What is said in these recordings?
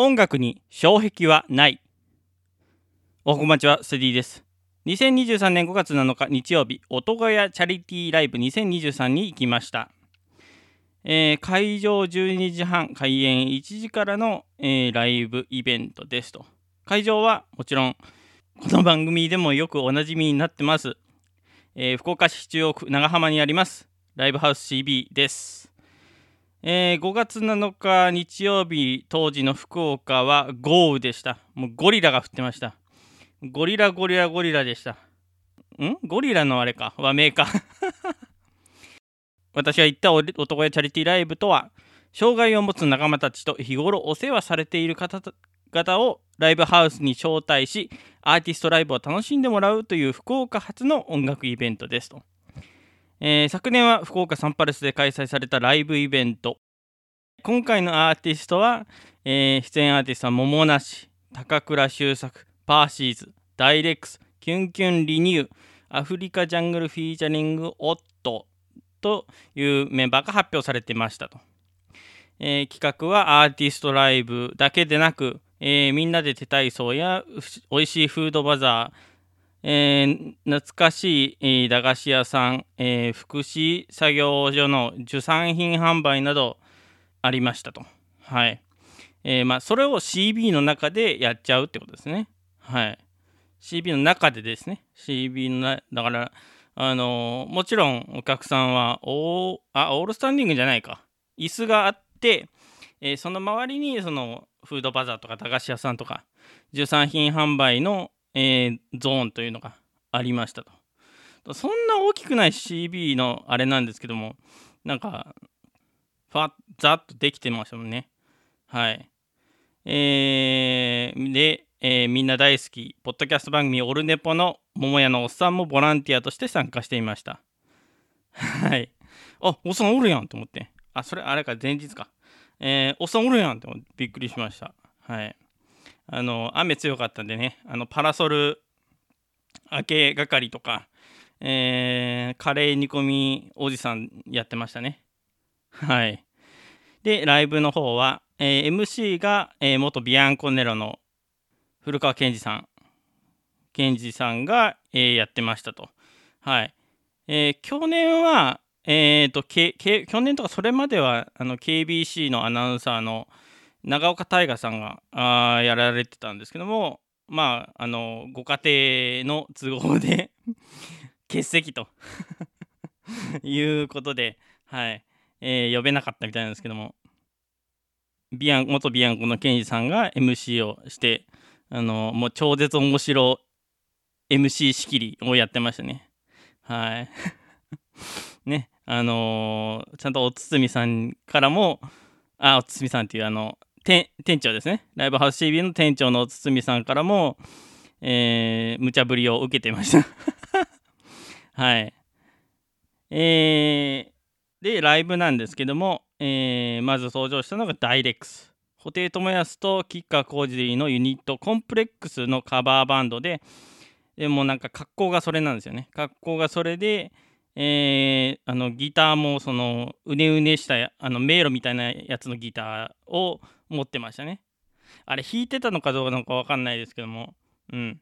音楽に障壁はない。おこんにちはスディです。2023年5月7日日曜日音ヶ谷チャリティーライブ2023に行きました。えー、会場12時半開演1時からの、えー、ライブイベントですと。会場はもちろんこの番組でもよくおなじみになってます、えー、福岡市中央区長浜にありますライブハウス CB です。えー、5月7日日曜日当時の福岡は豪雨でした。もうゴリラが降ってました。ゴリラゴリラゴリラでした。ん？ゴリラのあれか？和名か。私が行った男やチャリティーライブとは障害を持つ仲間たちと日頃お世話されている方々をライブハウスに招待しアーティストライブを楽しんでもらうという福岡発の音楽イベントですと。えー、昨年は福岡サンパレスで開催されたライブイベント。今回のアーティストは、えー、出演アーティストは桃梨高倉修作パーシーズダイレックスキュンキュンリニューアフリカジャングルフィーチャリングオットというメンバーが発表されていましたと、えー、企画はアーティストライブだけでなく、えー、みんなで手体操やおいしいフードバザーえー、懐かしい、駄菓子屋さん、えー、福祉作業所の受産品販売などありましたと。はい。えまあ、それを CB の中でやっちゃうってことですね。はい。CB の中でですね。CB のな、だから、あのもちろんお客さんはオーあ、オールスタンディングじゃないか。椅子があって、えその周りにそのフードバザーとか駄菓子屋さんとか、受産品販売のえー、ゾーンというのがありましたと。そんな大きくない CB のあれなんですけども、なんか、ファッ、ザッとできてましたもんね。はい。えー、で、えー、みんな大好き、ポッドキャスト番組オルネポの桃屋のおっさんもボランティアとして参加していました。はい。あ、おっさんおるやんと思って。あ、それ、あれか、前日か。えー、おっさんおるやんってびっくりしました。はい。あの雨強かったんでねあのパラソル明け係とか、えー、カレー煮込みおじさんやってましたね。はい。でライブの方は、えー、MC が、えー、元ビアンコネロの古川健二さん。健二さんが、え、やってましたと。はい。え、去年はえーと、K K、去年とかそれまではあの KBC のアナウンサーの長岡大河さんがあやられてたんですけどもまああのご家庭の都合で 欠席と いうことで、はい。えー、呼べなかったみたいなんですけどもビアン元ビアンコのケンジさんが MC をしてあのもう超絶面白 MC 仕切りをやってましたね。はい。ねあのー、ちゃんとおつつみさんからもあおつつみさんっていうあの店長ですね。ライブハウス CB の店長の堤さんからも、えー、無茶ぶりを受けてました。はい。えー、でライブなんですけども、えー、まず登場したのがダイレックス。布袋寅泰と吉川晃司のユニットコンプレックスのカバーバンドででもなんか格好がそれなんですよね。格好がそれでえー、あのギターもそのうねうねしたあの迷路みたいなやつのギターを持ってましたね。あれ弾いてたのかどうなのか分かんないですけども、うん。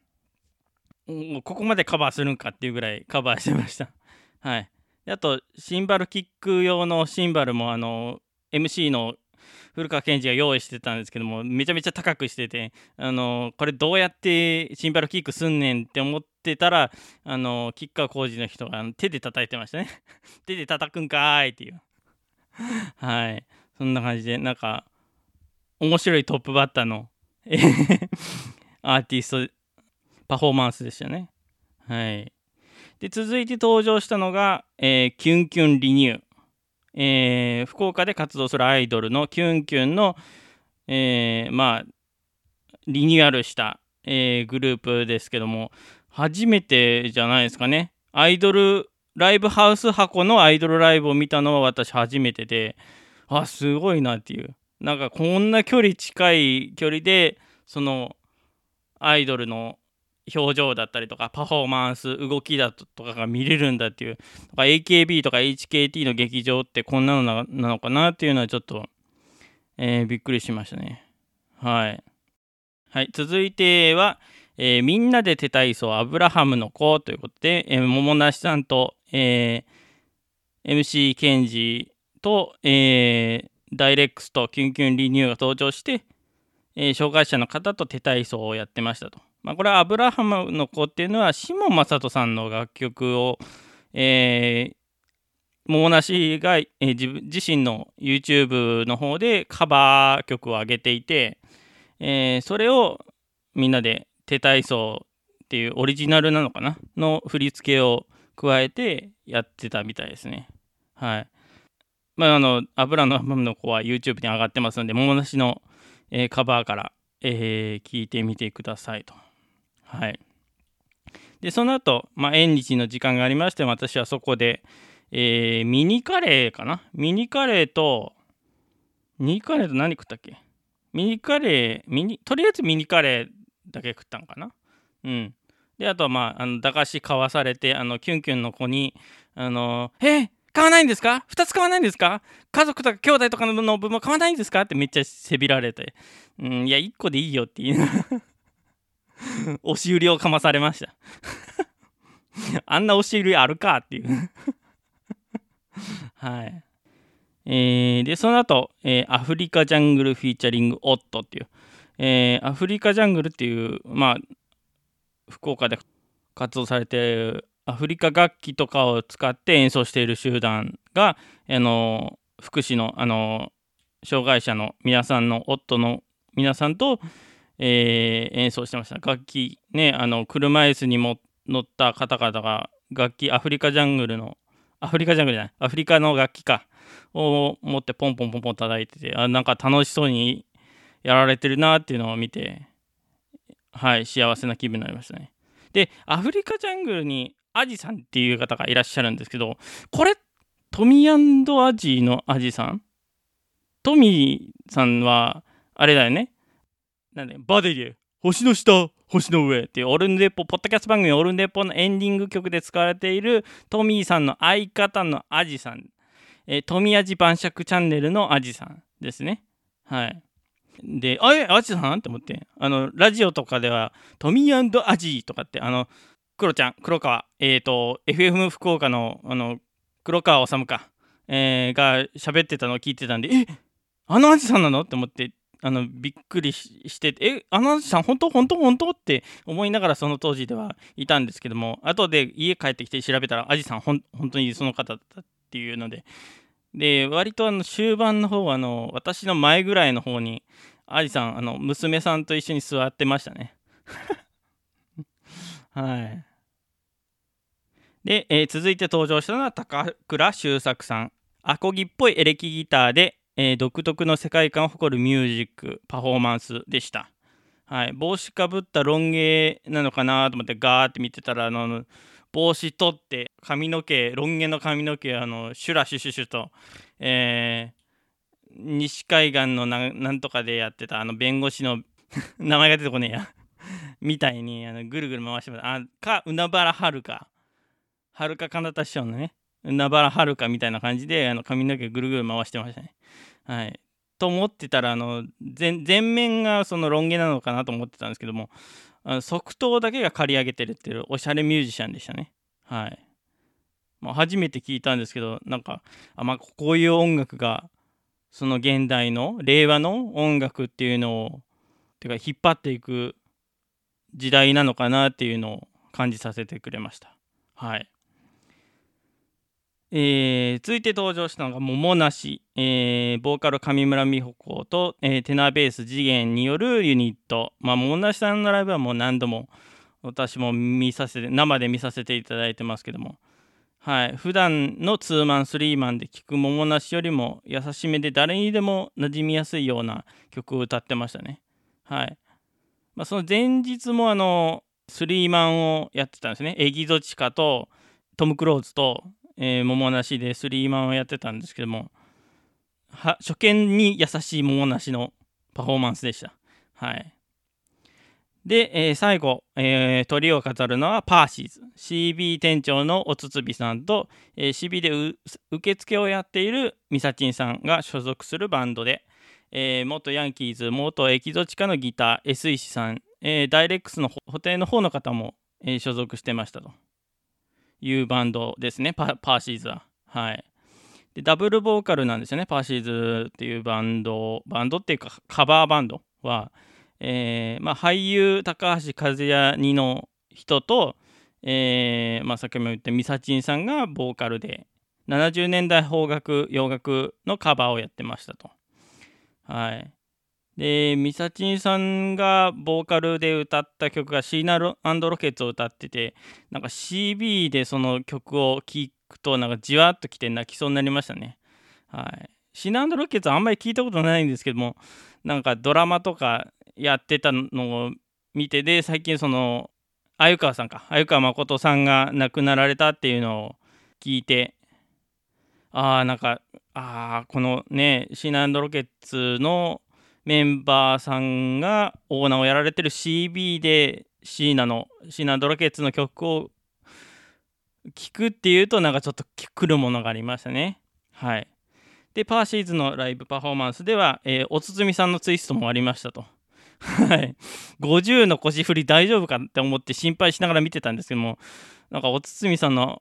ここまでカバーするんかっていうぐらい カバーしてました。はい。あと、シンバルキック用のシンバルも、あの、MC の古川健二が用意してたんですけども、めちゃめちゃ高くしてて、あの、これどうやってシンバルキックすんねんって思ってたら、あの、キッカー工事の人が手で叩いてましたね。手で叩くんかーいっていう。はい。そんな感じで、なんか、面白いトップバッターのアーティストパフォーマンスでしたね。はい。で、続いて登場したのが、えー、キュンキュンリニュー。えー、福岡で活動するアイドルのキュンキュンの、えー、まあ、リニューアルした、え、グループですけども、初めてじゃないですかね。アイドル、ライブハウス箱のアイドルライブを見たのは私初めてで、あ、すごいなっていう。なんかこんな距離近い距離でそのアイドルの表情だったりとかパフォーマンス動きだとかが見れるんだっていうとか AKB とか HKT の劇場ってこんなのなのかなっていうのはちょっと、えー、びっくりしましたねはい。はい、続いては、えーみんなで手体操アブラハムの子ということで、えー桃梨さんと、えー MC ケンジと、えーダイレックスとキュンキュンリニューが登場して、えー障害者の方と手体操をやってましたと。まあ、これはアブラハムの子っていうのはシモン・マサトさんの楽曲を、えー桃梨が、えー自自身の YouTube の方でカバー曲を上げていて、えーそれをみんなで手体操っていうオリジナルなのかな？の振り付けを加えてやってたみたいですね。はい。まあ、あの、油のハムの子は YouTube に上がってますので、桃梨の、えーカバーから、えー聞いてみてくださいと。はい。で、その後、まあ、縁日の時間がありまして、私はそこで、えーミニカレーかな？ミニカレーと、ミニカレーと何食ったっけ？ミニカレー、ミニ、とりあえずミニカレーだけ食ったんかな？うん。で、あとはまあ、あの駄菓子買わされて、あの、キュンキュンの子に、あの、え買わないんですか ?2 つ買わないんですか？家族とか兄弟とかの分も買わないんですか？ってめっちゃせびられて、うん、いや、1個でいいよっていう。押し売りをかまされました。あんな押し売りあるかっていう。はい。えーで、その後、えーアフリカジャングルフィーチャリングオットっていう、えーアフリカジャングルっていう、まあ、福岡で活動されてアフリカ楽器とかを使って演奏している集団が、あの福祉の、あの障害者の皆さんの夫の皆さんと、えー演奏してました。楽器ねあの車椅子にも乗った方々が楽器アフリカジャングルのアフリカジャングルじゃないアフリカの楽器かを持ってポンポンポンポン叩いててあなんか楽しそうにやられてるなっていうのを見てはい幸せな気分になりましたね。でアフリカジャングルにアジさんっていう方がいらっしゃるんですけどこれトミーアジのアジさん？トミーさんはあれだよね。なんでバデリエ星の下星の上っていうオルンデポポッドキャスト番組オルンデポのエンディング曲で使われているトミーさんの相方のアジさん、えー、トミアジ晩酌チャンネルのアジさんですね。はい。であえアジさん？って思って。あのラジオとかではトミーアジとかってあのクロちゃん黒川。えっ、と FFM 福岡のあの黒川治か、えーが喋ってたのを聞いてたんでえあのアジさんなの？って思ってあのびっくりししてえあのアジさん本当？本当？本当？って思いながらその当時ではいたんですけども後で家帰ってきて調べたらアジさんほん本当にその方だったっていうのでで割とあの終盤の方あの私の前ぐらいの方にアジさんあの娘さんと一緒に座ってましたね。はい。で、えー続いて登場したのは高倉修作さん。アコギっぽいエレキギターで、えー独特の世界観を誇るミュージックパフォーマンスでした。はい、帽子かぶったロン毛なのかなと思ってガーって見てたらあの帽子取って髪の毛ロン毛の髪の毛あのシュラシュシュシュと、えー西海岸のなんとかでやってたあの弁護士の 名前が出てこねえや。みたいにあのぐるぐる回してます。あか海原はるか。はるかかなた師匠のね海原はるかみたいな感じであの髪の毛ぐるぐる回してましたね。はい。と思ってたらあの全面がそのロン毛なのかなと思ってたんですけども即答だけが刈り上げてるっていうおしゃれミュージシャンでしたね。はい、まあ、初めて聞いたんですけどなんかあ、まあ、こういう音楽がその現代の令和の音楽っていうのをてか引っ張っていく時代なのかなっていうのを感じさせてくれました。はい。えー続いて登場したのが桃梨、えーボーカル上村美穂子と、えーテナーベース次元によるユニット、まあ、桃梨さんのライブはもう何度も私も見させて生で見させていただいてますけども、はい、普段のツーマンスリーマンで聴く桃梨よりも優しめで誰にでも馴染みやすいような曲を歌ってましたね。はいまあ、その前日もあのスリーマンをやってたんですね。エギゾチカとトム・クローズと、えー桃梨でスリーマンをやってたんですけどもは初見に優しい桃梨のパフォーマンスでした。はい。で、えー最後、えー、鳥を飾るのはパーシーズ CB 店長のおつつびさんと、えー CB で受付をやっているみさちんさんが所属するバンドで、ええー元ヤンキーズ、元エキゾチカのギター、S 石さん、えーダイレックスの補填の方の方も、えー所属してましたというバンドですね、パーシーズは。はい。で、ダブルボーカルなんですよね、パーシーズっていうバンド、バンドっていうかカバーバンドは、えーまあ、俳優高橋和也にの人と、えーまあ、先も言ったミサチンさんがボーカルで70年代邦楽洋楽のカバーをやってましたと。はい、でミサチンさんがボーカルで歌った曲がシーナロロケッツを歌っててなんか CB でその曲を聴くとなんかじわっときて泣きそうになりましたね。はい、シーナロケッツはあんまり聞いたことないんですけどもなんかドラマとかやってたのを見てで最近その鮎川さんか鮎川誠さんが亡くなられたっていうのを聞いてああなんかああこのねシーナロケッツのメンバーさんがオーナーをやられてる CB でシーナのシーナロケッツの曲を聴くっていうとなんかちょっと来るものがありましたね。はい。でパーシーズのライブパフォーマンスでは、えーおつつみさんのツイストもありましたと。はい、50の腰振り大丈夫かって思って心配しながら見てたんですけどもなんかおつつみさんの、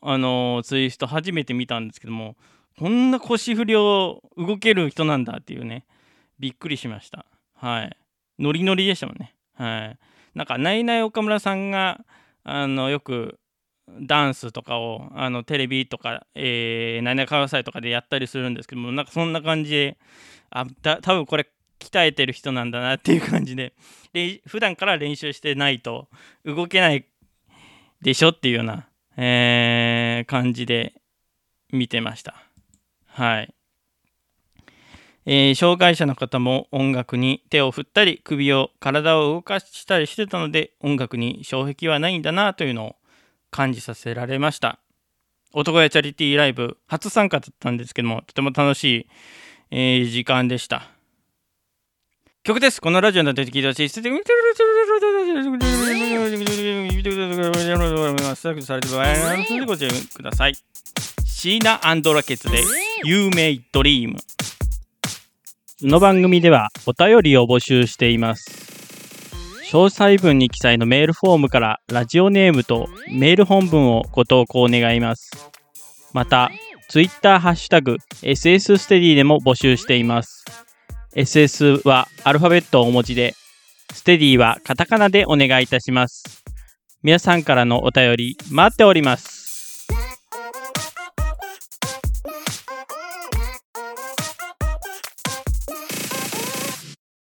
あのーツイスト初めて見たんですけどもこんな腰振りを動ける人なんだっていうね。びっくりしました。はい。ノリノリでしたもんね。はい。なんかナイナイ岡村さんがあのよくダンスとかをあのテレビとか、えー、ナイナイ川祭とかでやったりするんですけどもなんかそんな感じであだ多分これ鍛えてる人なんだなっていう感じで。で普段から練習してないと動けないでしょっていうような、えー感じで見てました。はい、えー障害者の方も音楽に手を振ったり首を体を動かしたりしてたので音楽に障壁はないんだなというのを感じさせられました男やチャリティーライブ初参加だったんですけどもとても楽しい、えー時間でした曲です。このラジオになって聞いてほしい。されてご注意ください。シーナラケツで You May Dream。この番組ではお便りを募集しています。詳細文に記載のメールフォームからラジオネームとメール本文をご投稿願います。また、Twitter ハッシュタグ SS ステディでも募集しています。SS はアルファベットをお持ちで、ステディはカタカナでお願いいたします。皆さんからのお便り待っております。